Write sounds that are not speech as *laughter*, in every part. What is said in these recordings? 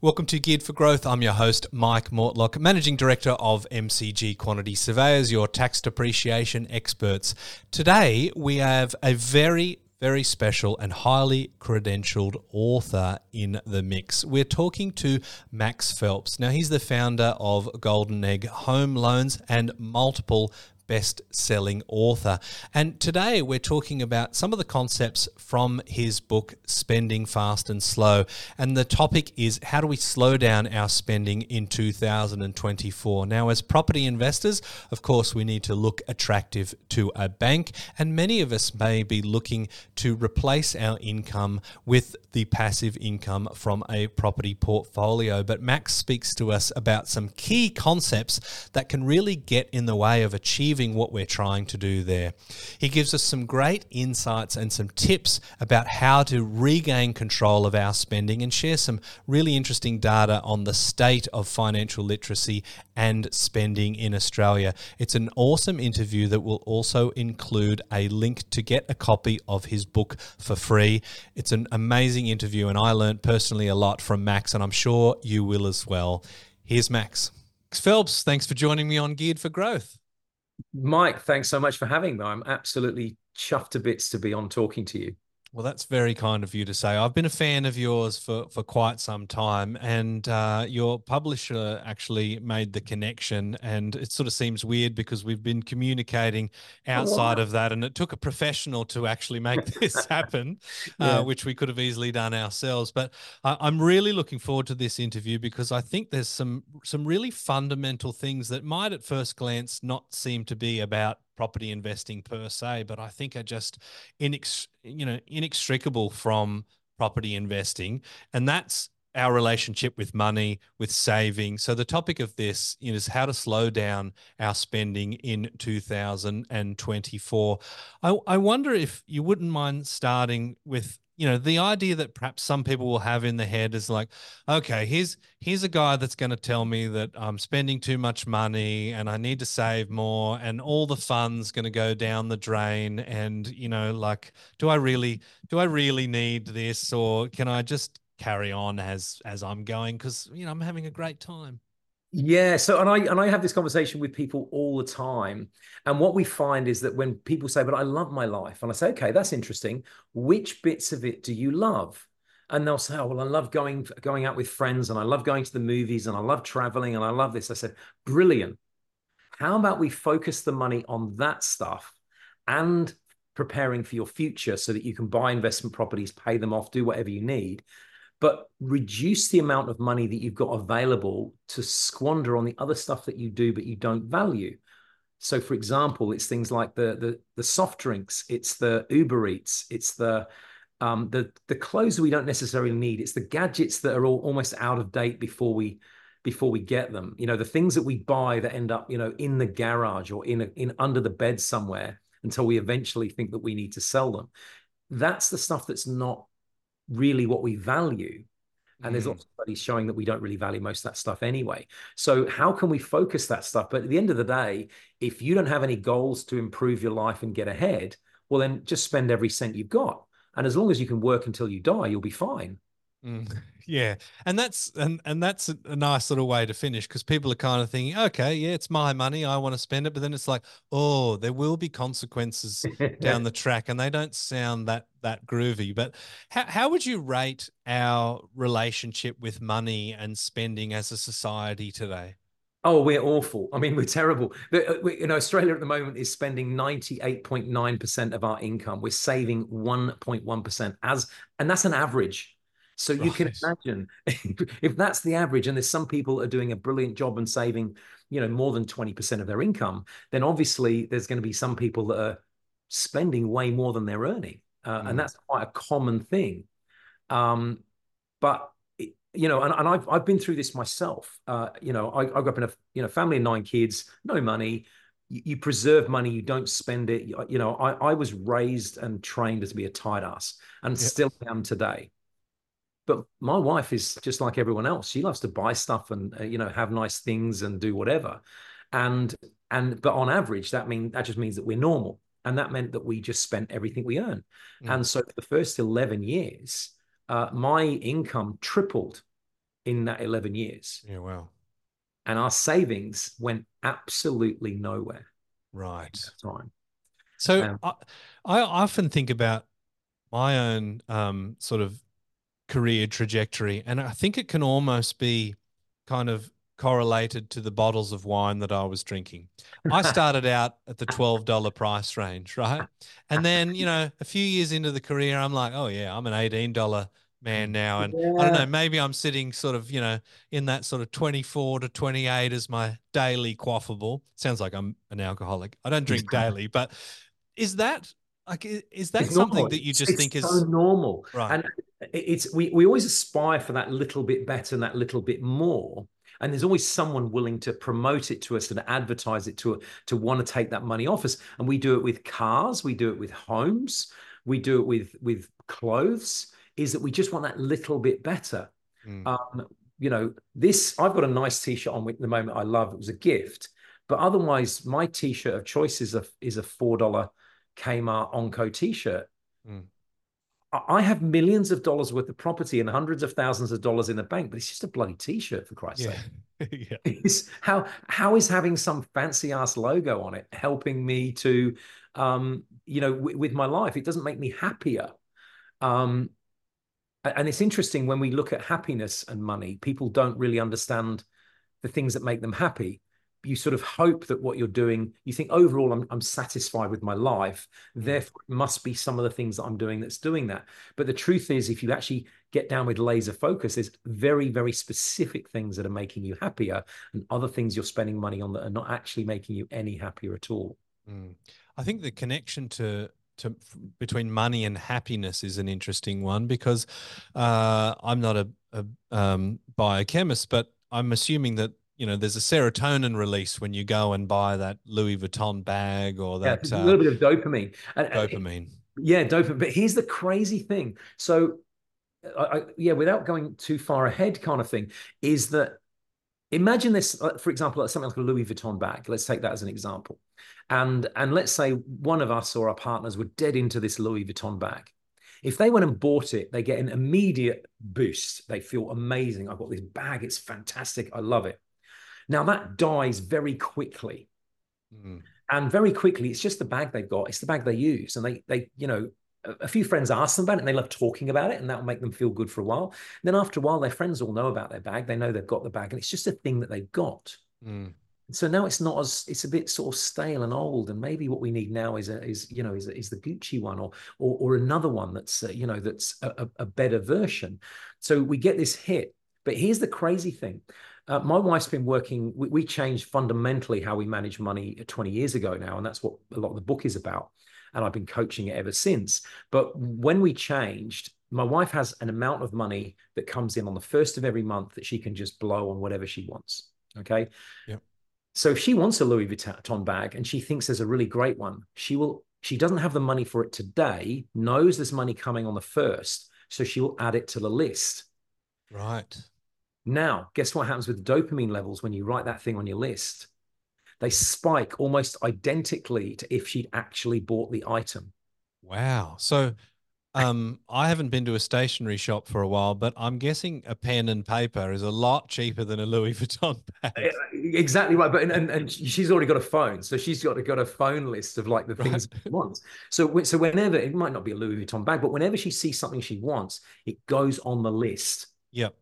Welcome to Geared for Growth. I'm your host, Mike Mortlock, Managing Director of MCG Quantity Surveyors, your tax depreciation experts. Today, we have a very very special and highly credentialed author in the mix. We're talking to Max Phelps. Now, he's the founder of Golden Egg Home Loans and multiple best selling author. And today we're talking about some of the concepts from his book, Spending Fast and Slow. And the topic is how do we slow down our spending in 2024? Now, as property investors, of course, we need to look attractive to a bank. And many of us may be looking to replace our income with the passive income from a property portfolio. But Max speaks to us about some key concepts that can really get in the way of achieving achieving what we're trying to do there. He gives us some great insights and some tips about how to regain control of our spending and share some really interesting data on the state of financial literacy and spending in Australia. It's an awesome interview that will also include a link to get a copy of his book for free. It's an amazing interview, and I learned personally a lot from Max, and I'm sure you will as well. Here's Max. Max. Phelps, thanks for joining me on Geared for Growth. Mike, thanks so much for having me. I'm absolutely chuffed to bits to be on talking to you. Well, that's very kind of you to say. I've been a fan of yours for, for quite some time, and uh, your publisher actually made the connection. And it sort of seems weird because we've been communicating outside oh, wow. of that, and it took a professional to actually make *laughs* this happen, uh, yeah. uh, which we could have easily done ourselves. But uh, I'm really looking forward to this interview because I think there's some some really fundamental things that might, at first glance, not seem to be about property investing per se, but I think are just inex- you know inextricable from property investing, and that's our relationship with money, with saving. So the topic of this is how to slow down our spending in 2024. I, I wonder if you wouldn't mind starting with you know the idea that perhaps some people will have in the head is like okay here's here's a guy that's going to tell me that i'm spending too much money and i need to save more and all the funds going to go down the drain and you know like do i really do i really need this or can i just carry on as as i'm going? Because you know i'm having a great time yeah. So, and I and I have this conversation with people all the time, and what we find is that when people say, "But I love my life," and I say, "Okay, that's interesting. Which bits of it do you love?" And they'll say, "Oh, well, I love going going out with friends, and I love going to the movies, and I love traveling, and I love this." I said, "Brilliant. How about we focus the money on that stuff and preparing for your future so that you can buy investment properties, pay them off, do whatever you need." But reduce the amount of money that you've got available to squander on the other stuff that you do but you don't value. So for example it's things like the the, the soft drinks it's the uber eats it's the um, the the clothes we don't necessarily need it's the gadgets that are all almost out of date before we before we get them. You know the things that we buy that end up you know in the garage or in a, in under the bed somewhere until we eventually think that we need to sell them. That's the stuff that's not really what we value. And there's mm. lots of studies showing that we don't really value most of that stuff anyway. So, how can we focus that stuff? But at the end of the day, if you don't have any goals to improve your life and get ahead, well, then just spend every cent you've got. And as long as you can work until you die, you'll be fine. Mm, *laughs* yeah, and that's and and that's a, a nice little way to finish because people are kind of thinking, okay, yeah, it's my money, I want to spend it, but then it's like, oh, there will be consequences down *laughs* the track, and they don't sound that that groovy. But how how would you rate our relationship with money and spending as a society today? Oh, we're awful. I mean, we're terrible. Uh, you know, Australia at the moment is spending 98.9% of our income. We're saving 1.1% as, and that's an average. So you can imagine *laughs* if that's the average, and there's some people are doing a brilliant job and saving, you know, more than 20% of their income, then obviously there's going to be some people that are spending way more than they're earning. Uh, mm. And that's quite a common thing. Um, but you know, and, and I've I've been through this myself. Uh, you know, I, I grew up in a you know family of nine kids, no money. You, you preserve money, you don't spend it. You, you know, I, I was raised and trained to be a tight ass, and yep. still am today. But my wife is just like everyone else. She loves to buy stuff and uh, you know have nice things and do whatever. And and but on average, that mean that just means that we're normal. And that meant that we just spent everything we earn. Mm. And so for the first 11 years, uh, my income tripled in that 11 years. Yeah, wow. And our savings went absolutely nowhere. Right. Time. So um, I, I often think about my own um, sort of career trajectory, and I think it can almost be kind of correlated to the bottles of wine that I was drinking. I *laughs* started out at the $12 price range, right? And then, you know, a few years into the career, I'm like, oh, yeah, I'm an $18 man now. And yeah. I don't know, maybe I'm sitting sort of, you know, in that sort of 24 to 28 as my daily quaffable. Sounds like I'm an alcoholic. I don't drink daily, but is that like is that it's something normal. that you just it's think so is normal. Right. And it's we, we always aspire for that little bit better and that little bit more. And there's always someone willing to promote it to us and advertise it to to want to take that money off us. And we do it with cars we do it with homes we do it with with clothes is that we just want that little bit better. Mm. um, you know this i've got a nice t-shirt on at the moment i love it was a gift. But otherwise my t-shirt of choice is a is a four dollar Kmart Anko t-shirt mm. I have millions of dollars worth of property and hundreds of thousands of dollars in the bank, but it's just a bloody t-shirt for Christ's yeah. sake. *laughs* yeah. *laughs* It's, how how is having some fancy ass logo on it helping me to, um, you know, w- with my life? It doesn't make me happier. Um, and it's interesting when we look at happiness and money, people don't really understand the things that make them happy you sort of hope that what you're doing, you think overall, I'm, I'm satisfied with my life. Mm. Therefore, it must be some of the things that I'm doing that's doing that. But the truth is, if you actually get down with laser focus, there's very, very specific things that are making you happier and other things you're spending money on that are not actually making you any happier at all. Mm. I think the connection to to, between money and happiness is an interesting one because uh, I'm not a, a um, biochemist, but I'm assuming that you know, there's a serotonin release when you go and buy that Louis Vuitton bag or that yeah, a little uh, bit of dopamine. Dopamine. Yeah, dopamine. But here's the crazy thing. So, I, yeah, without going too far ahead, kind of thing, is that imagine this, uh, for example, something like a Louis Vuitton bag. Let's take that as an example, and and let's say one of us or our partners were dead into this Louis Vuitton bag. If they went and bought it, they get an immediate boost. They feel amazing. I've got this bag. It's fantastic. I love it. Now that dies very quickly. Mm. And very quickly, it's just the bag they've got. It's the bag they use. And they, they, you know, a, a few friends ask them about it and they love talking about it, and that will make them feel good for a while. And then after a while, their friends all know about their bag. They know they've got the bag, and it's just a thing that they've got. Mm. So now it's not as it's a bit sort of stale and old, and maybe what we need now is a, is you know is is the Gucci one or or, or another one that's uh, you know that's a, a better version. So we get this hit, but here's the crazy thing: uh, my wife's been working, we, we, changed fundamentally how we manage money 20 years ago now. And that's what a lot of the book is about. And I've been coaching it ever since. But when we changed, my wife has an amount of money that comes in on the first of every month that she can just blow on whatever she wants. Okay. Yeah. So if she wants a Louis Vuitton bag and she thinks there's a really great one, she will, she doesn't have the money for it today, knows there's money coming on the first. So she will add it to the list. Right. Now, guess what happens with dopamine levels when you write that thing on your list? They spike almost identically to if she'd actually bought the item. Wow. So um, I haven't been to a stationery shop for a while, but I'm guessing a pen and paper is a lot cheaper than a Louis Vuitton bag. Eh, exactly right. But and, and, and she's already got a phone, so she's got a, got a phone list of like the things right. she wants. So so whenever it might not be a Louis Vuitton bag, but whenever she sees something she wants, it goes on the list. Yep.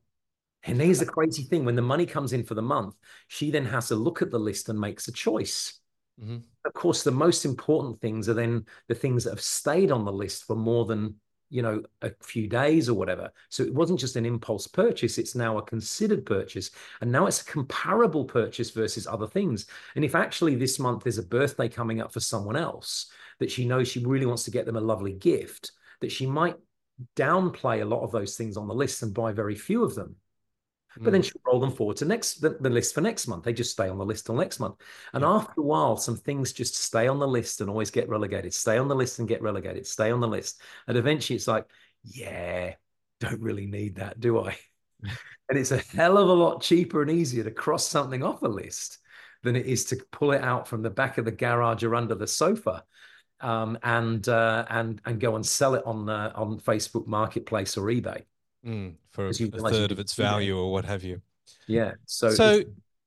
And here's the crazy thing when the money comes in for the month, she then has to look at the list and makes a choice. Mm-hmm. Of course, the most important things are then the things that have stayed on the list for more than you know a few days or whatever so it wasn't just an impulse purchase it's now a considered purchase and now it's a comparable purchase versus other things and if actually this month there's a birthday coming up for someone else that she knows she really wants to get them a lovely gift that she might downplay a lot of those things on the list and buy very few of them but then mm. she'll roll them forward to next the, the, list for next month. They just stay on the list till next month. And yeah. after a while, some things just stay on the list and always get relegated. Stay on the list and get relegated. Stay on the list. And eventually it's like, yeah, don't really need that, do I? *laughs* and it's a hell of a lot cheaper and easier to cross something off a list than it is to pull it out from the back of the garage or under the sofa. Um, and uh, and and go and sell it on uh, on Facebook Marketplace or eBay. Mm, for a third of its value or what have you. Yeah. So so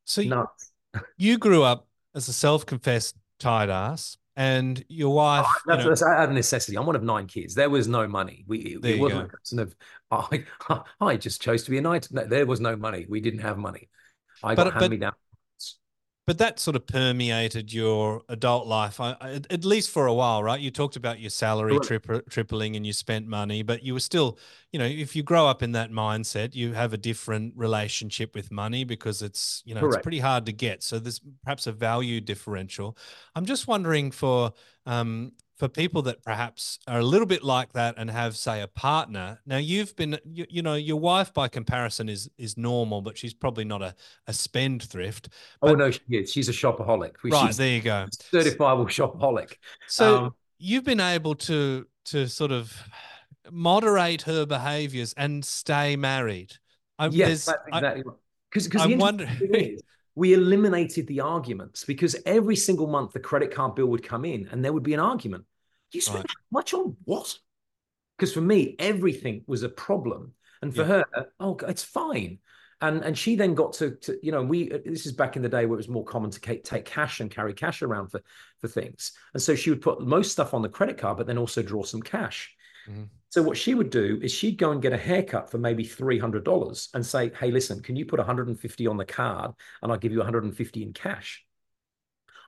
so you, *laughs* you grew up as a self-confessed tight ass and your wife oh, that's, you know, that's out of necessity. I'm one of nine kids. There was no money. We it, wasn't go. of I, *laughs* I just chose to be a knight. No, there was no money. We didn't have money. I but, got hand me down but that sort of permeated your adult life, I, at least for a while, right? You talked about your salary tri- tripling and you spent money, but you were still, you know, if you grow up in that mindset, you have a different relationship with money because it's, you know, Correct. it's pretty hard to get. So there's perhaps a value differential. I'm just wondering for um, for people that perhaps are a little bit like that and have say a partner now you've been you, you know your wife by comparison is is normal but she's probably not a, a spendthrift oh, but, oh no she is. She's a shopaholic. Right there you go. certifiable shopaholic. So um, you've been able to to sort of moderate her behaviors and stay married. I, yes that's exactly because because i'm wondering we eliminated the arguments because every single month the credit card bill would come in and there would be an argument you spend right. much on what? Because for me, everything was a problem. And for yeah. her, oh, it's fine. And and she then got to, to you know we this is back in the day where it was more common to take cash and carry cash around for for things. And so she would put most stuff on the credit card, but then also draw some cash. Mm-hmm. So what she would do is she'd go and get a haircut for maybe three hundred dollars and say, "Hey, listen, can you put one hundred and fifty on the card, and I'll give you one hundred and fifty in cash."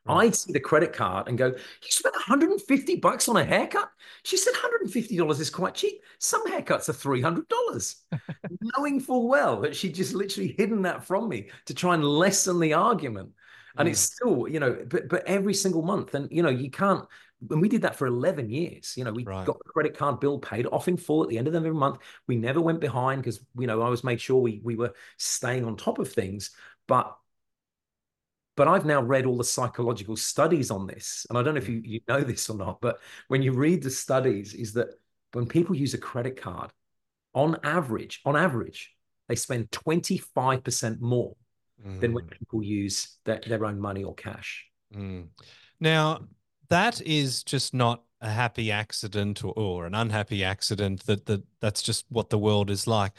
I'd see the credit card and go, You spent 150 bucks on a haircut? She said $150 is quite cheap. Some haircuts are $300. *laughs* Knowing full well that she'd just literally hidden that from me to try and lessen the argument. And mm. it's still, you know, but but every single month. And you know, you can't and we did that for 11 years. You know, we right. got the credit card bill paid off in full at the end of every month. We never went behind because, you know, I always made sure we we were staying on top of things. But but I've now read all the psychological studies on this. And I don't know if mm. you, you know this or not, but when you read the studies, is that when people use a credit card, on average, on average, they spend 25% more mm. than when mm. people use their, their own money or cash. Mm. Now, that is just not a happy accident or, or an unhappy accident that, that that's just what the world is like.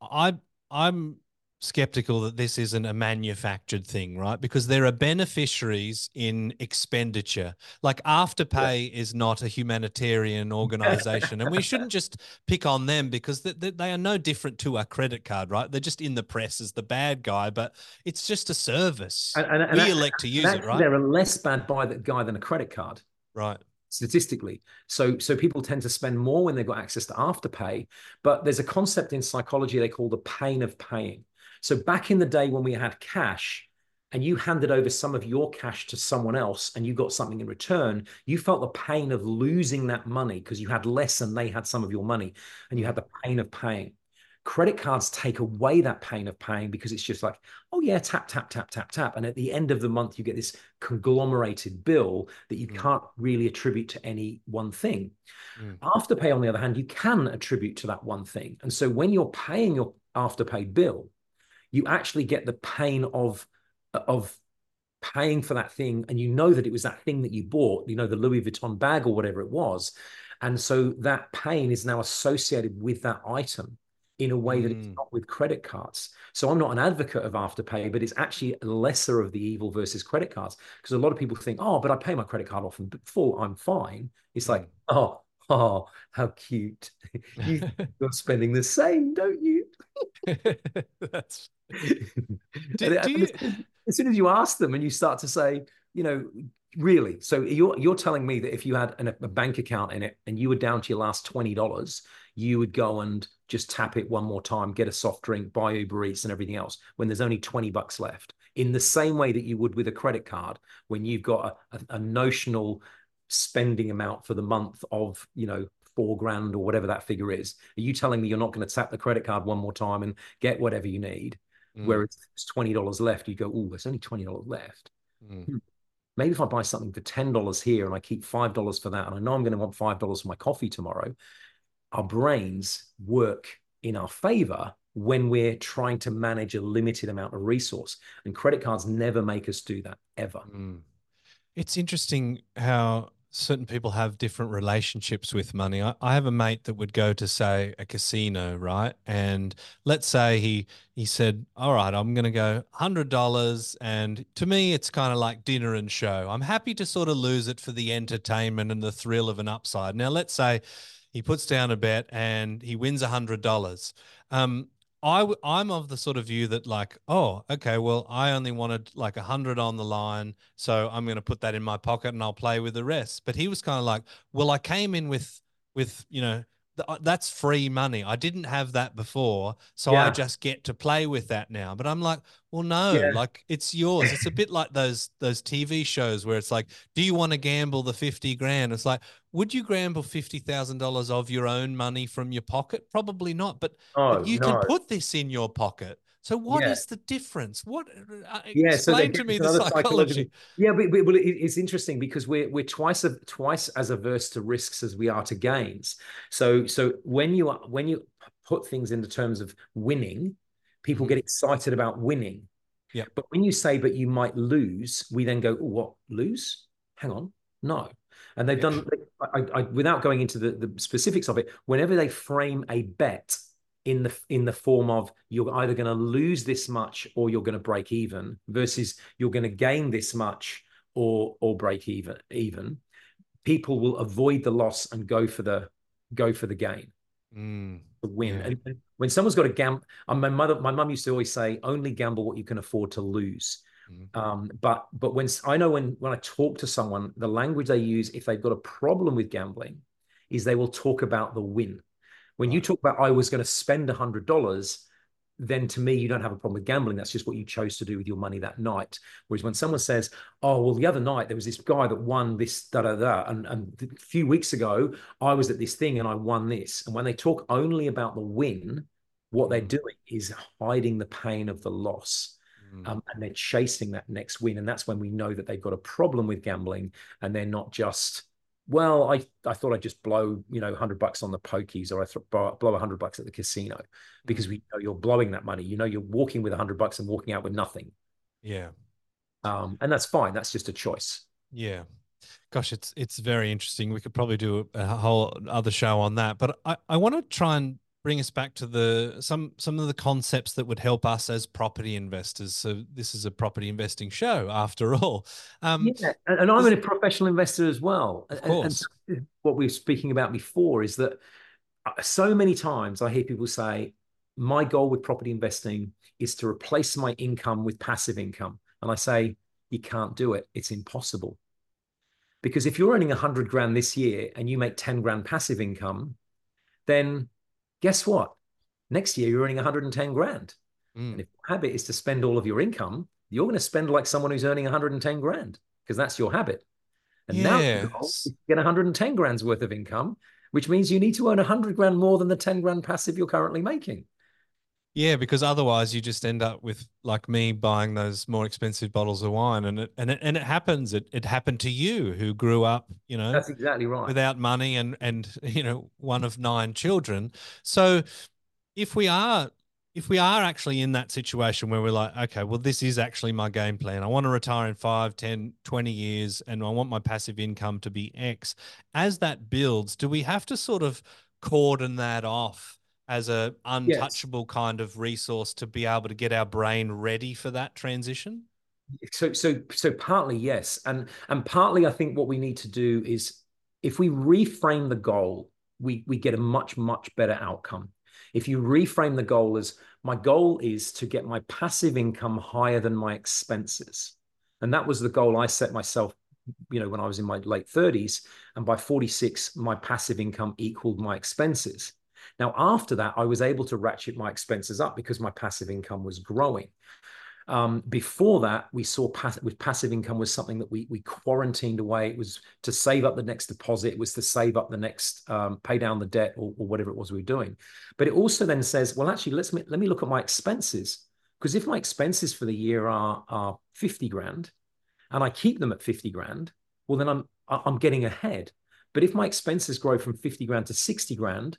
I I'm skeptical that this isn't a manufactured thing, right? Because there are beneficiaries in expenditure. Like Afterpay yeah. is not a humanitarian organization, and we shouldn't *laughs* just pick on them because they, they, are no different to a credit card, right? They're just in the press as the bad guy, but it's just a service. And, and, and we elect to use it, right? They're a less bad guy than a credit card. Right statistically. So so people tend to spend more when they've got access to afterpay. But there's a concept in psychology they call the pain of paying. So back in the day when we had cash and you handed over some of your cash to someone else and you got something in return, you felt the pain of losing that money because you had less and they had some of your money and you had the pain of paying. Credit cards take away that pain of paying because it's just like, oh yeah, tap, tap, tap, tap, tap. And at the end of the month, you get this conglomerated bill that you mm. can't really attribute to any one thing. Mm. Afterpay, on the other hand, you can attribute to that one thing. And so when you're paying your afterpay bill, you actually get the pain of of paying for that thing and you know that it was that thing that you bought you know the louis vuitton bag or whatever it was and so that pain is now associated with that item in a way mm. that it's mm. not with credit cards. So I'm not an advocate of afterpay, but it's actually lesser of the evil versus credit cards because a lot of people think, oh, but I pay my credit card off in full, I'm fine. It's like, mm. oh, oh, how cute! you, are *laughs* spending the same, don't you? *laughs* That's *laughs* do, uh, do you... as soon as you ask them and you start to say, you know, really, so you're you're telling me that if you had an, a bank account in it and you were down to your last twenty dollars, you would go and just tap it one more time, get a soft drink, buy Uber Eats and everything else when there's only twenty bucks left. In the same way that you would with a credit card when you've got a, a, a notional spending amount for the month of you know four grand or whatever that figure is. Are you telling me you're not going to tap the credit card one more time and get whatever you need? Mm. Whereas it's twenty dollars left, you go, oh, there's only twenty dollars left. Mm. Maybe if I buy something for ten dollars here and I keep five dollars for that, and I know I'm going to want five dollars for my coffee tomorrow, our brains work in our favor when we're trying to manage a limited amount of resource. And credit cards never make us do that ever. Mm. It's interesting how certain people have different relationships with money. I, I, have a mate that would go to say a casino, right? And let's say he he said, "All right, I'm going to go hundred dollars," and to me, it's kind of like dinner and show. I'm happy to sort of lose it for the entertainment and the thrill of an upside. Now, let's say he puts down a bet and he wins hundred dollars. Um, I I'm of the sort of view that like, oh, okay, well, I only wanted like a hundred on the line, so I'm going to put that in my pocket and I'll play with the rest. But he was kind of like, well, I came in with with you know Uh, that's free money. I didn't have that before, so yeah. I just get to play with that now. But I'm like, well, no, yeah. like it's yours. It's a bit like those those TV shows where it's like, do you want to gamble the fifty grand? It's like, would you gamble fifty thousand dollars of your own money from your pocket? Probably not. But, oh, but you no. can put this in your pocket. So what yeah. is the difference? What uh, yeah, explain so to me the psychology. psychology. Yeah, but, but, but, it's interesting because we're we're twice a, twice as averse to risks as we are to gains. So so when you when you put things into terms of winning, people get mm-hmm. excited about winning. Yeah. But when you say but you might lose, we then go, what lose? Hang on, no. And they've yeah. done I, I, without going into the, the specifics of it. Whenever they frame a bet in the in the form of you're either going to lose this much or you're going to break even versus you're going to gain this much or or break even even. People will avoid the loss and go for the go for the gain mm, the win. Yeah. and when someone's got a gamble my mother my mum used to always say only gamble what you can afford to lose. Mm. um, but but when i know when when i talk to someone the language they use if they've got a problem with gambling is they will talk about the win when you talk about I was going to spend a hundred dollars, then to me you don't have a problem with gambling. That's just what you chose to do with your money that night. Whereas when someone says, "Oh, well, the other night there was this guy that won this da da da," and, and a few weeks ago I was at this thing and I won this, and when they talk only about the win, what they're mm. doing is hiding the pain of the loss. Mm. Um, and they're chasing that next win. And that's when we know that they've got a problem with gambling and they're not just well, I, I thought I'd just blow, you know, hundred bucks on the pokies or I th- blow a hundred bucks at the casino because mm. we know you're blowing that money. You know, you're walking with a hundred bucks and walking out with nothing. Yeah. Um, and that's fine. That's just a choice. Yeah. Gosh, it's it's very interesting. We could probably do a, a whole other show on that, but I, I want to try and bring us back to the some some of the concepts that would help us as property investors. So this is a property investing show after all. Um, yeah, and I'm a professional investor as well. Of course. And what we were speaking about before is that uh, so many times I hear people say, "My goal with property investing is to replace my income with passive income," and I say, "You can't do it. It's impossible." Because if you're earning a hundred grand this year and you make 10 grand passive income, then guess what? Next year, you're earning 110 grand. Mm. And if your habit is to spend all of your income, you're going to spend like someone who's earning 110 grand because that's your habit. And yes. now you get 110 grand's worth of income, which means you need to earn 100 grand more than the 10 grand passive you're currently making. Yeah, because otherwise you just end up with like me buying those more expensive bottles of wine, and it and it and it happens. It it happened to you who grew up, you know, that's exactly right, without money and and *laughs* you know one of nine children. So if we are if we are actually in that situation where we're like, okay, well, this is actually my game plan. I want to retire in 5, 10, 20 years, and I want my passive income to be X. As that builds, do we have to sort of cordon that off? As a untouchable yes. kind of resource to be able to get our brain ready for that transition? So so so partly yes. And and partly I think what we need to do is if we reframe the goal, we we get a much, much better outcome. If you reframe the goal as my goal is to get my passive income higher than my expenses. And that was the goal I set myself you know when i was in my late 30s and by 46 my passive income equaled my expenses now, after that, I was able to ratchet my expenses up because my passive income was growing. Um, before that, we saw pass- with passive income was something that we we quarantined away. It was to save up the next deposit. It was to save up the next um, pay down the debt or, or, whatever it was we were doing. But it also then says, well, actually, let's let me look at my expenses because if my expenses for the year are are fifty grand, and I keep them at fifty grand, well, then I'm I'm getting ahead. But if my expenses grow from fifty grand to sixty grand,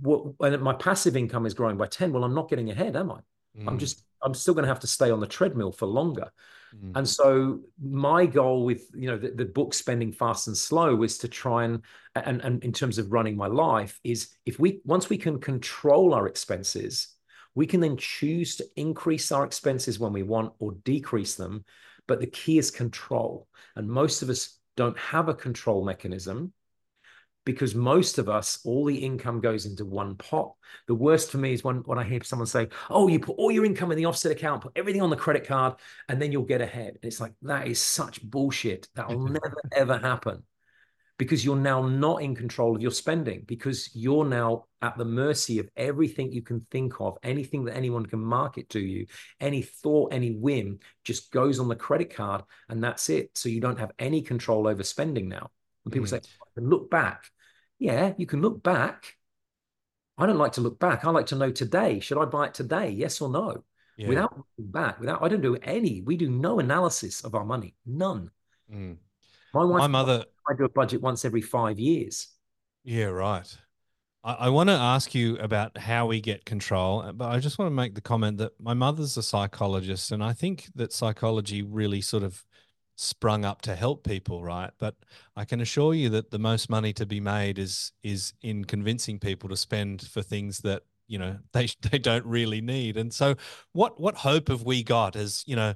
what and my passive income is growing by 10 well i'm not getting ahead am i mm. i'm just I'm still going to have to stay on the treadmill for longer. Mm. And so my goal with you know the, the book spending fast and slow was to try and, and and in terms of running my life is if we once we can control our expenses, we can then choose to increase our expenses when we want or decrease them. But the key is control. And most of us don't have a control mechanism because most of us, all the income goes into one pot. The worst for me is when, when I hear someone say, Oh, you put all your income in the offset account, put everything on the credit card, and then you'll get ahead. And it's like, that is such bullshit. That'll mm-hmm. never, ever happen because you're now not in control of your spending because you're now at the mercy of everything you can think of, anything that anyone can market to you, any thought, any whim just goes on the credit card and that's it. So you don't have any control over spending now. And people mm. say, look back. Yeah, you can look back. I don't like to look back. I like to know today. Should I buy it today? Yes or no? Yeah. Without looking back, without I don't do any. We do no analysis of our money. None. Mm. My wife, my mother, I do a budget once every five years. Yeah, right. I, I want to ask you about how we get control, but I just want to make the comment that my mother's a psychologist, and I think that psychology really sort of sprung up to help people, right? But I can assure you that the most money to be made is is in convincing people to spend for things that you know *laughs* they they don't really need. And so what what hope have we got as you know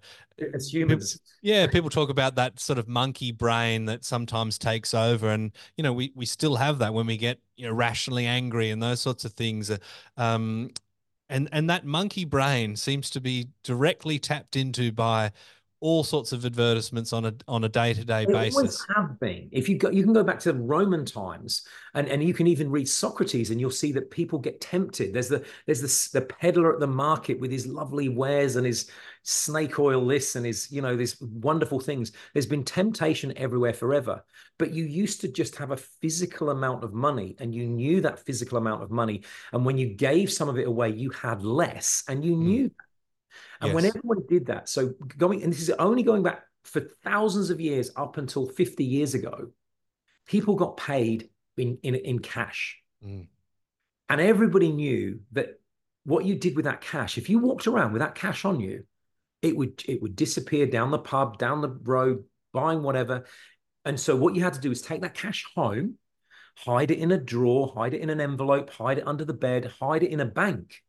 as humans people, yeah people talk about that sort of monkey brain that sometimes takes over. And you know we we still have that when we get you know rationally angry and those sorts of things. Um and and that monkey brain seems to be directly tapped into by all sorts of advertisements on a on a day to day basis. Have been. If you go, you can go back to Roman times, and and you can even read Socrates, and you'll see that people get tempted. There's the there's the the peddler at the market with his lovely wares and his snake oil this and his you know these wonderful things. There's been temptation everywhere forever, but you used to just have a physical amount of money, and you knew that physical amount of money, and when you gave some of it away, you had less, and you mm. And yes. when everyone did that, so going, and this is only going back for thousands of years up until 50 years ago, people got paid in, in, in cash. Mm. And everybody knew that what you did with that cash, if you walked around with that cash on you, it would it would disappear down the pub, down the road, buying whatever. And so what you had to do is take that cash home, hide it in a drawer, hide it in an envelope, hide it under the bed, hide it in a bank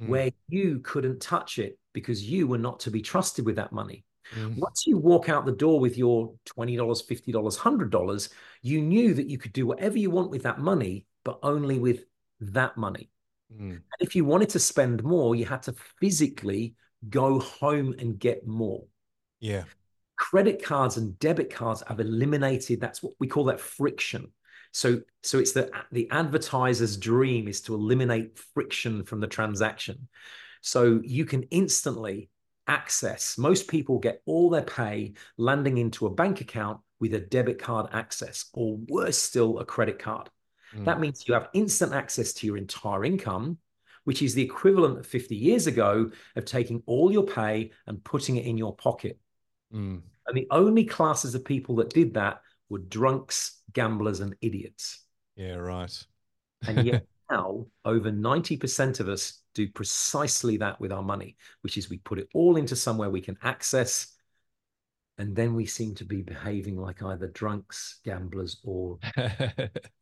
mm. where you couldn't touch it because you were not to be trusted with that money. Mm. Once you walk out the door with your $20, $50, $100, you knew that you could do whatever you want with that money, but only with that money. Mm. And if you wanted to spend more, you had to physically go home and get more. Yeah. Credit cards and debit cards have eliminated that's what we call that friction. So, so it's the the advertiser's dream is to eliminate friction from the transaction. So you can instantly access. Most people get all their pay landing into a bank account with a debit card access, or worse still, a credit card. Mm. That means you have instant access to your entire income, which is the equivalent of 50 years ago of taking all your pay and putting it in your pocket. Mm. And the only classes of people that did that were drunks, gamblers, and idiots. Yeah, right. and yet *laughs* now, over 90% of us do precisely that with our money, which is we put it all into somewhere we can access. And then we seem to be behaving like either drunks, gamblers, or *laughs*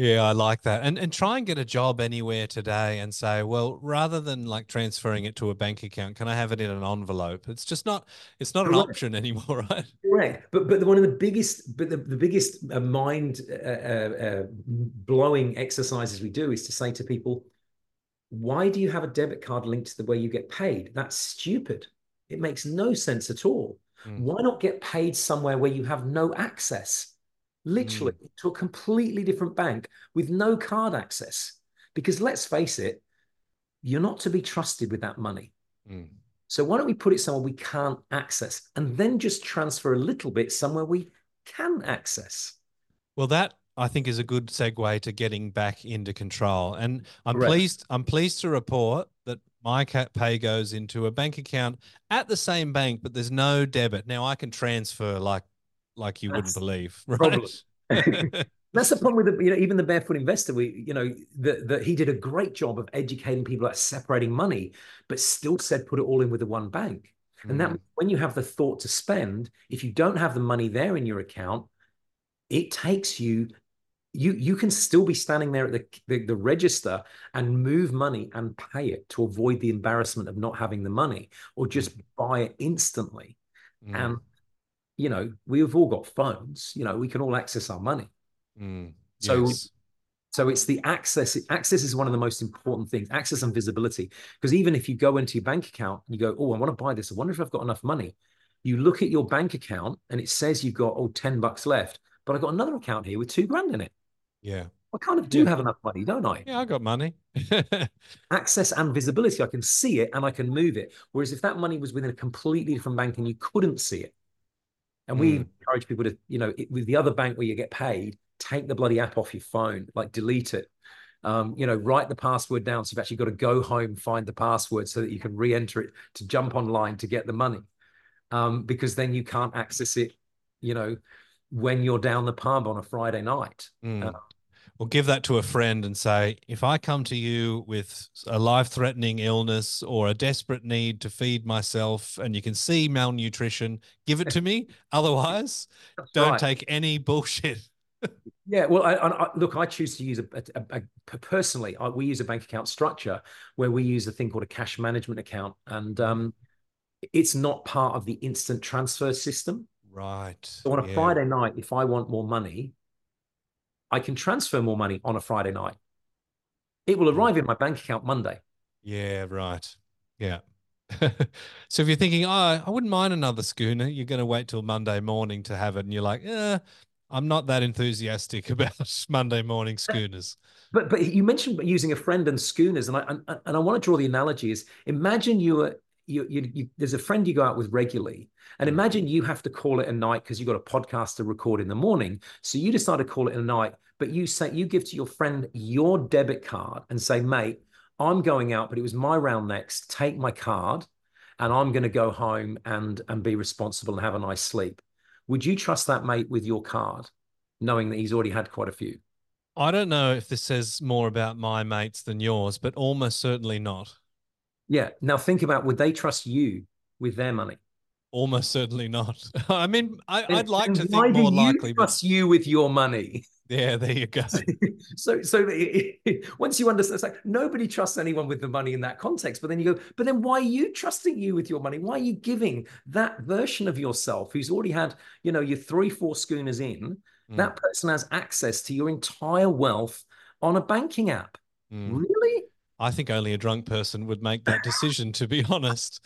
Yeah, I like that. And and try and get a job anywhere today and say, well, rather than like transferring it to a bank account, can I have it in an envelope? It's just not it's not an option anymore, *laughs* right? Right. But but one of the biggest but the, the biggest uh, mind uh, uh, uh, blowing exercises we do is to say to people, why do you have a debit card linked to the way you get paid? That's stupid. It makes no sense at all. Mm. Why not get paid somewhere where you have no access? literally mm. to a completely different bank with no card access. Because let's face it, you're not to be trusted with that money. Mm. So why don't we put it somewhere we can't access and then just transfer a little bit somewhere we can access? Well, that I think is a good segue to getting back into control. And I'm Correct. pleased I'm pleased to report that my cat pay goes into a bank account at the same bank, but there's no debit. Now I can transfer like like you That's wouldn't believe, *laughs* right? *laughs* That's the problem with the, you know, even the barefoot investor. We, you know, that that he did a great job of educating people about separating money, but still said put it all in with the one bank. And that Mm. when you have the thought to spend, if you don't have the money there in your account, it takes you. You you can still be standing there at the, the the register and move money and pay it to avoid the embarrassment of not having the money, or just buy it instantly. Mm. And you know, we've all got phones. You know, we can all access our money. Mm. So Yes. so it's the access. Access is one of the most important things. Access and visibility. Because even if you go into your bank account and you go, "Oh, I want to buy this. I wonder if I've got enough money." You look at your bank account and it says you've got oh 10 bucks left, but I've got another account here with two grand in it. Yeah. I kind of do Yeah. have enough money, don't I? Yeah, I got money. *laughs* Access and visibility. I can see it and I can move it. Whereas if that money was within a completely different bank and you couldn't see it, and we Mm. encourage people to, you know, it, with the other bank where you get paid, take the bloody app off your phone, like delete it. Um, you know, write the password down. So you've actually got to go home, find the password so that you can re-enter it to jump online to get the money. Um, because then you can't access it, you know, when you're down the pub on a Friday night. Mm. Uh, Well, give that to a friend and say, if I come to you with a life threatening illness or a desperate need to feed myself and you can see malnutrition, give it to me. *laughs* Otherwise, That's don't right. take any bullshit. *laughs* Yeah, well, I, I, I- look, I choose to use a, a, a- a- personally. I, we use a bank account structure where we use a thing called a cash management account, and um, it's not part of the instant transfer system. Right. So on a Yeah. Friday night, if I want more money, I can transfer more money on a Friday night. It will arrive in my bank account Monday. Yeah, right. Yeah. *laughs* so if you're thinking, oh, I wouldn't mind another schooner, you're going to wait till Monday morning to have it. And you're like, eh, I'm not that enthusiastic *laughs* about Monday morning schooners. But but you mentioned using a friend and schooners, and I and, and I want to draw the analogy is imagine you are you, you, you there's a friend you go out with regularly, and mm. imagine you have to call it a night because you've got a podcast to record in the morning. So you decide to call it a night, but you say you give to your friend your debit card and say, mate, I'm going out, but it was my round next. Take my card, and I'm going to go home and and be responsible and have a nice sleep. Would you trust that mate with your card, knowing that he's already had quite a few? I don't know if this says more about my mates than yours, but almost certainly not. Yeah. Now think about would they trust you with their money? Almost certainly not. *laughs* I mean, I, I'd like to why think do more you likely, but trust you with your money. yeah, there you go. *laughs* so so *laughs* once you understand, it's like nobody trusts anyone with the money in that context. But then you go, but then why are you trusting you with your money? Why are you giving that version of yourself who's already had, you know, your three, four schooners in? Mm. That person has access to your entire wealth on a banking app. Mm. Really? I think only a drunk person would make that decision, to be honest.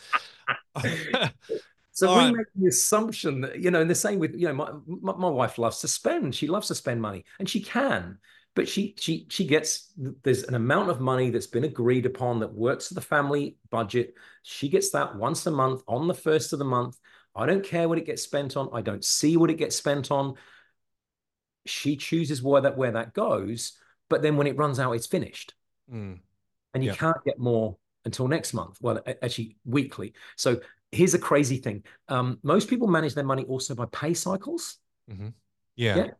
So *laughs* All we right. make the assumption that, you know, and the same with, you know, my, my, my wife loves to spend. She loves to spend money and she can, but she she she gets there's an amount of money that's been agreed upon that works for the family budget. She gets that once a month on the first of the month. I don't care what it gets spent on. I don't see what it gets spent on. She chooses where that where that goes, but then when it runs out, it's finished Mm. And you Yeah. can't get more until next month. Well, actually, weekly. So here's a crazy thing: um, most people manage their money also by pay cycles. hmm Yeah. Yeah.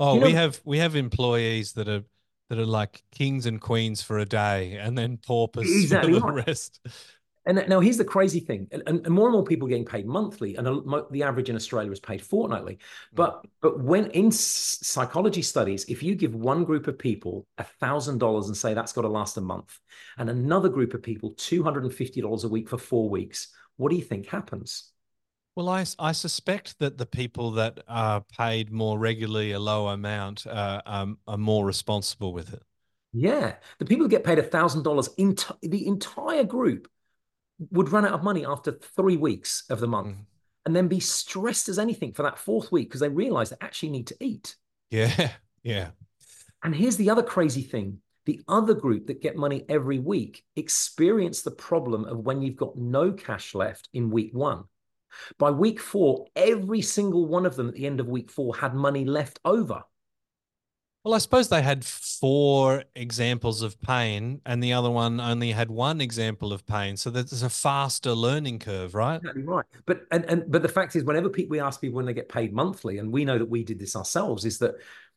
Oh, You we have we have employees that are that are like kings and queens for a day, and then paupers *laughs* Exactly for the right. rest. And now here's the crazy thing: and, and, more and more people are getting paid monthly, and a- mo- the average in Australia is paid fortnightly. But but when in psychology studies, if you give one group of people a thousand dollars and say that's got to last a month, and another group of people two hundred and fifty dollars a week for four weeks, what do you think happens? Well, I, I suspect that the people that are paid more regularly a lower amount uh, um, are more responsible with it. Yeah, the people who get paid a thousand dollars, the entire group would run out of money after three weeks of the month, Mhm. and then be stressed as anything for that fourth week because they realize they actually need to eat. Yeah, *laughs* yeah. And here's the other crazy thing: the other group that get money every week experience the problem of when you've got no cash left in week one. By week four, every single one of them at the end of week four had money left over. Well, I suppose they had four examples of pain, and the other one only had one example of pain. So there's a faster learning curve, right? Exactly right. But and, and but the fact is, whenever people we ask people when they get paid monthly, and we know that we did this ourselves, is that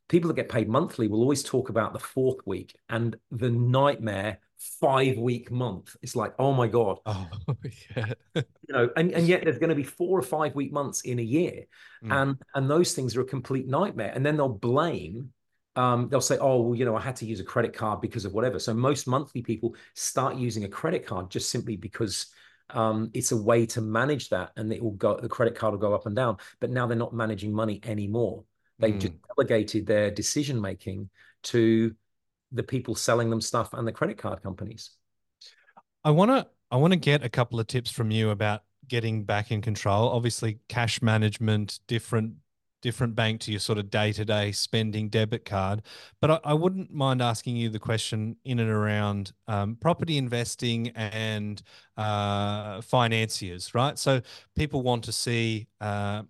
people that get paid monthly will always talk about the fourth week and the nightmare five week month. It's like, oh my God. Oh, *laughs* yeah. you know, and, and yet there's going to be four or five week months in a year. Mm. And and those things are a complete nightmare. And then they'll blame um, they'll say, oh, well, you know, I had to use a credit card because of whatever. So most monthly people start using a credit card just simply because um, it's a way to manage that and it will go, the credit card will go up and down. But now they're not managing money anymore. They've mm. just delegated their decision making to the people selling them stuff and the credit card companies. I want to I want to get a couple of tips from you about getting back in control. Obviously, cash management, different different bank to your sort of day to day spending debit card. But I, I, wouldn't mind asking you the question in and around um, property investing and uh, financiers, right? So people want to see. Uh,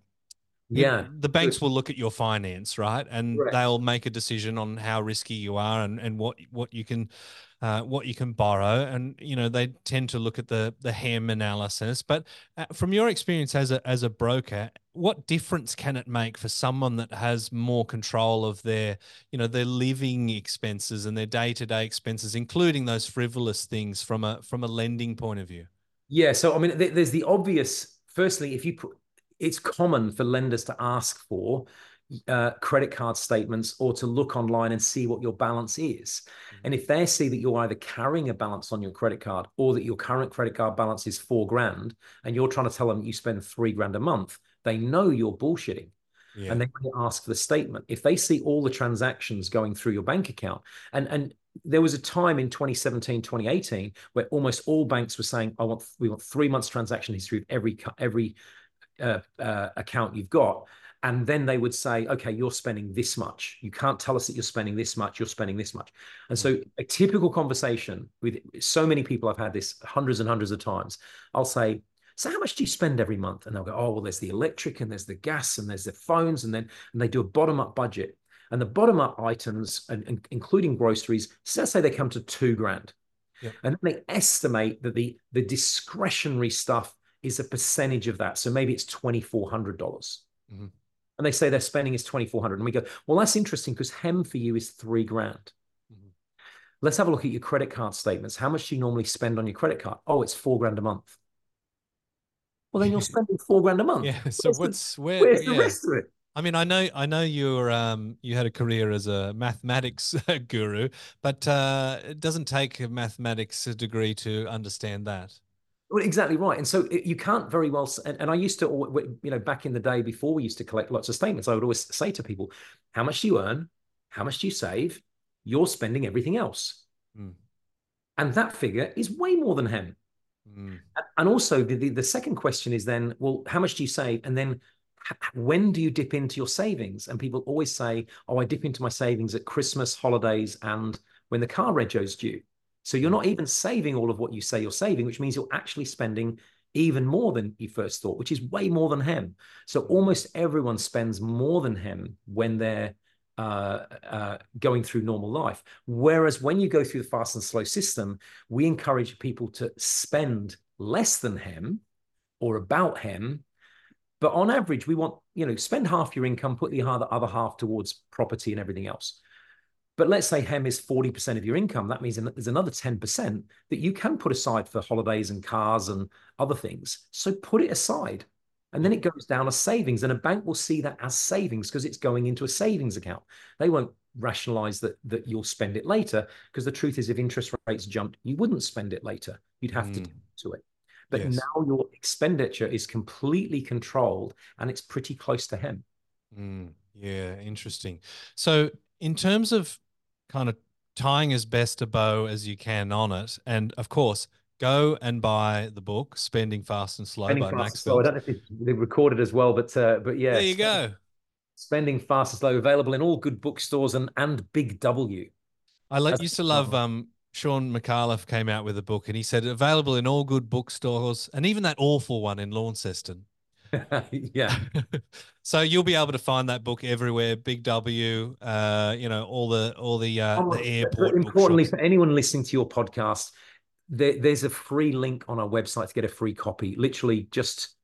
yeah. The banks will look at your finance, right? And right. they'll make a decision on how risky you are and, and what, what you can uh, what you can borrow, and you know they tend to look at the the HEM analysis. But uh, from your experience as a as a broker, what difference can it make for someone that has more control of their you know their living expenses and their day to day expenses, including those frivolous things from a from a lending point of view? Yeah, so I mean, there's the obvious. Firstly, if you put, it's common for lenders to ask for uh, credit card statements or to look online and see what your balance is. Mm-hmm. And if they see that you're either carrying a balance on your credit card or that your current credit card balance is four grand and you're trying to tell them you spend three grand a month, they know you're bullshitting. Yeah. And they ask for the statement. If they see all the transactions going through your bank account, and and there was a time in 2017, 2018 where almost all banks were saying, "I want we want three months transaction history of every every uh, uh, account you've got." and then they would say okay you're spending this much you can't tell us that you're spending this much you're spending this much and so mm. a typical conversation with so many people i've had this hundreds and hundreds of times i'll say so how much do you spend every month and they'll go oh well there's the electric and there's the gas and there's the phones and then and they do a bottom up budget and the bottom up items and, and including groceries so let's say they come to two grand yep. and then they estimate that the the discretionary stuff is a percentage of that. So maybe it's $2400. Mm-hmm. And they say their spending is 2400 and we go well that's interesting because hem for you is three grand. Mm-hmm. let's have a look at your credit card statements. How much do you normally spend on your credit card? Oh it's four grand a month. Well then you're *laughs* spending four grand a month. Yeah so where's what's the, where, where's yeah. the rest of it? I mean, I know, I know you're, um, you had a career as a mathematics *laughs* guru, but uh, it doesn't take a mathematics degree to understand that. Well, exactly right. And so you can't very well. And, and I used to, you know, back in the day before we used to collect lots of statements, I would always say to people, how much do you earn? How much do you save? You're spending everything else. Mm. And that figure is way more than HEM. Mm. And also, the, the, the second question is then, well, how much do you save? And then when do you dip into your savings? And people always say, oh, I dip into my savings at Christmas, holidays, and when the car rego's due. So you're not even saving all of what you say you're saving, which means you're actually spending even more than you first thought, which is way more than HEM. So almost everyone spends more than HEM when they're uh, uh, going through normal life. Whereas when you go through the fast and slow system, we encourage people to spend less than HEM or about HEM. But on average, we want, you know, spend half your income, put the other half towards property and everything else. But let's say HEM is 40% of your income. That means there's another 10% that you can put aside for holidays and cars and other things. So put it aside. And then it goes down as savings. And a bank will see that as savings because it's going into a savings account. They won't rationalize that, that you'll spend it later because the truth is, if interest rates jumped, you wouldn't spend it later. You'd have mm. to do it. But yes. now your expenditure is completely controlled and it's pretty close to HEM. Mm. Yeah, interesting. So, in terms of kind of tying as best a bow as you can on it. And of course, go and buy the book "Spending Fast and Slow" Spending by Max Slow. I don't know if they recorded as well, but uh, but yeah, there you go. Spending Fast and Slow available in all good bookstores and and Big W. I let, used to love um, Shaun Micallef came out with a book and he said available in all good bookstores and even that awful one in Launceston. *laughs* yeah. *laughs* so you'll be able to find that book everywhere. Big W, uh, you know, all the all the uh, oh, the airport. Importantly, for anyone listening to your podcast, there, there's a free link on our website to get a free copy. Literally, just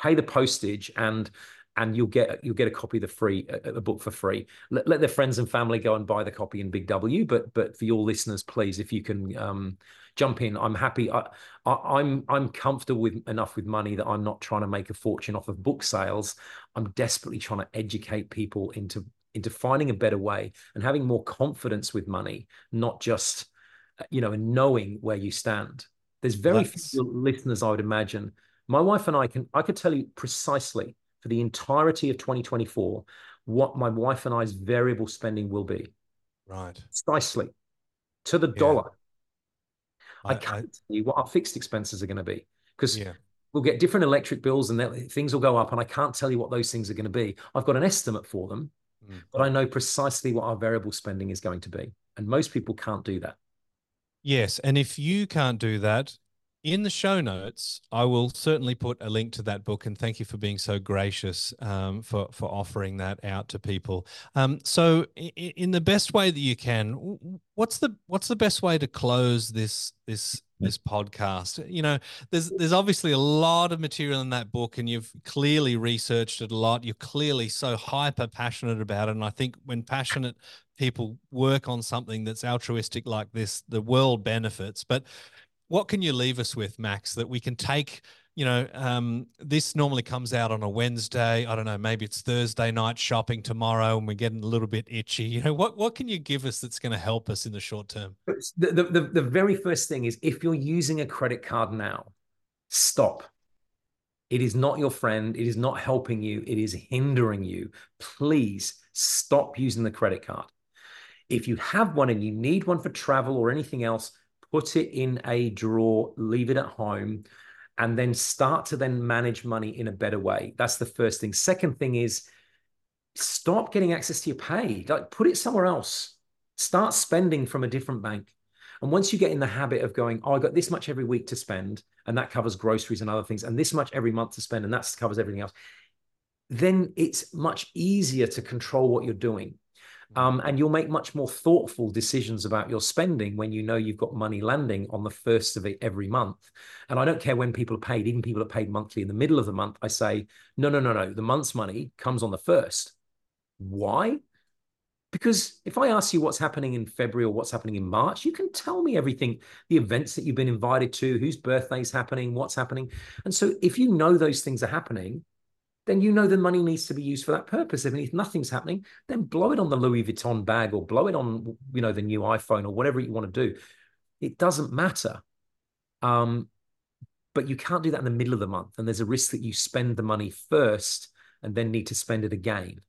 pay the postage and and you'll get you'll get a copy of the free uh, uh, a, book for free. Let, let their friends and family go and buy the copy in Big W. But but for your listeners, please, if you can um, jump in, I'm happy. I, I, I'm I'm comfortable with enough with money that I'm not trying to make a fortune off of book sales. I'm desperately trying to educate people into into finding a better way and having more confidence with money, not just uh, you know, knowing where you stand. There's very That's... few listeners, I would imagine. My wife and I can I could tell you precisely for the entirety of 2024 what my wife and I's variable spending will be. Right. Precisely. To the yeah. dollar. I, I can't I... tell you what our fixed expenses are going to be because yeah. we'll get different electric bills and things will go up, and I can't tell you what those things are going to be. I've got an estimate for them, mm. but I know precisely what our variable spending is going to be, and most people can't do that. Yes, and if you can't do that, in the show notes, I will certainly put a link to that book, and thank you for being so gracious um, for for offering that out to people. Um, so, in, in, the best way that you can, what's the what's the best way to close this this this podcast? You know, there's there's obviously a lot of material in that book, and you've clearly researched it a lot. You're clearly so hyper passionate about it, and I think when passionate people work on something that's altruistic like this, the world benefits. But what can you leave us with, Max, that we can take? You know, um, this normally comes out on a Wednesday. I don't know, maybe it's Thursday night shopping tomorrow, and we're getting a little bit itchy. You know, what what can you give us that's going to help us in the short term? The, the, the, the very first thing is if you're using a credit card now, stop. It is not your friend. It is not helping you. It is hindering you. Please stop using the credit card. If you have one and you need one for travel or anything else, put it in a drawer, leave it at home, and then start to then manage money in a better way. That's the first thing. Second thing is stop getting access to your pay. Like put it somewhere else. Start spending from a different bank. And once you get in the habit of going, oh, I got this much every week to spend, and that covers groceries and other things, and this much every month to spend, and that covers everything else, then it's much easier to control what you're doing. Um, and you'll make much more thoughtful decisions about your spending when you know you've got money landing on the first of it every month. And I don't care when people are paid, even people are paid monthly in the middle of the month. I say, no, no, no, no. The month's money comes on the first. Why? Because if I ask you what's happening in February or what's happening in March, you can tell me everything, the events that you've been invited to, whose birthday's happening, what's happening. And so if you know those things are happening, then you know the money needs to be used for that purpose. If, if nothing's happening, then blow it on the Louis Vuitton bag or blow it on, you know, the new iPhone or whatever you want to do. It doesn't matter. Um, but you can't do that in the middle of the month. And there's a risk that you spend the money first and then need to spend it again.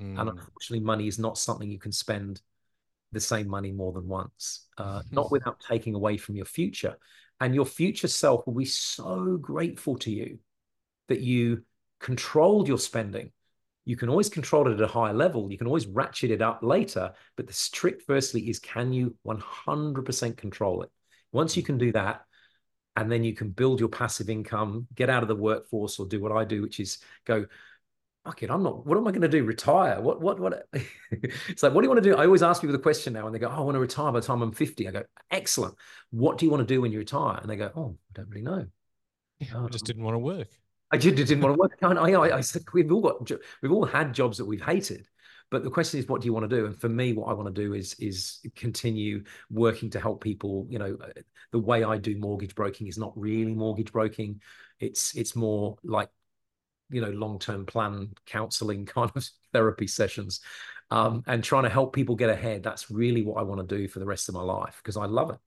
Mm. And unfortunately, money is not something you can spend the same money more than once, uh, not without taking away from your future. And your future self will be so grateful to you that you controlled your spending. You can always control it at a higher level. You can always ratchet it up later. But the trick, firstly, is can you 100% control it? Once you can do that, and then you can build your passive income, get out of the workforce, or do what I do, which is go, fuck it, I'm not, what am I going to do? Retire? What, what, what? *laughs* it's like, what do you want to do? I always ask people the question now, and they go, oh, I want to retire by the time I'm 50. I go, excellent. What do you want to do when you retire? And they go, oh, I don't really know. Yeah, um, I just didn't want to work. I did, didn't want to work. I, I, I said we've all got we've all had jobs that we've hated, but the question is, what do you want to do? And for me, what I want to do is is continue working to help people. You know, the way I do mortgage broking is not really mortgage broking. It's it's more like you know long term plan counseling *laughs* kind of therapy sessions, um, and trying to help people get ahead. That's really what I want to do for the rest of my life because I love it.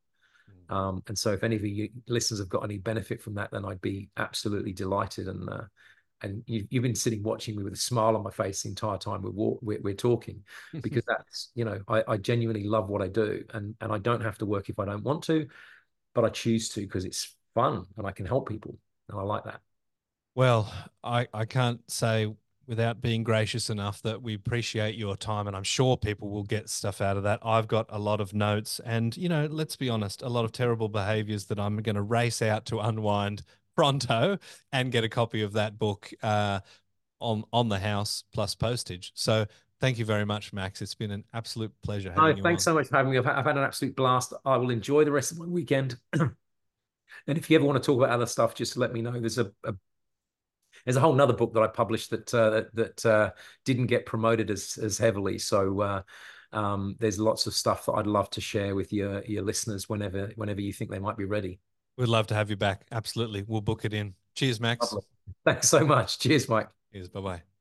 Um, and so, if any of you listeners have got any benefit from that, then I'd be absolutely delighted. And uh, and you, have been sitting watching me with a smile on my face the entire time we're we're, we're talking, *laughs* because that's you know I, I genuinely love what I do, and and I don't have to work if I don't want to, but I choose to because it's fun and I can help people, and I like that. Well, I I can't say without being gracious enough that we appreciate your time and i'm sure people will get stuff out of that. I've got a lot of notes and you know let's be honest a lot of terrible behaviors that i'm going to race out to unwind *laughs* pronto and get a copy of that book uh, on on the house plus postage. So thank you very much max. It's been an absolute pleasure having no, thanks on. so much for having me. I've, I've had an absolute blast. I will enjoy the rest of my weekend. *clears throat* And if you ever want to talk about other stuff just let me know. There's a, a there's a whole nother book that I published that uh, that, uh, didn't get promoted as as heavily. So uh, um, there's lots of stuff that I'd love to share with your your listeners whenever whenever you think they might be ready. We'd love to have you back. Absolutely, we'll book it in. Cheers, Max. Thanks so much. Cheers, Mike. Cheers. Bye bye.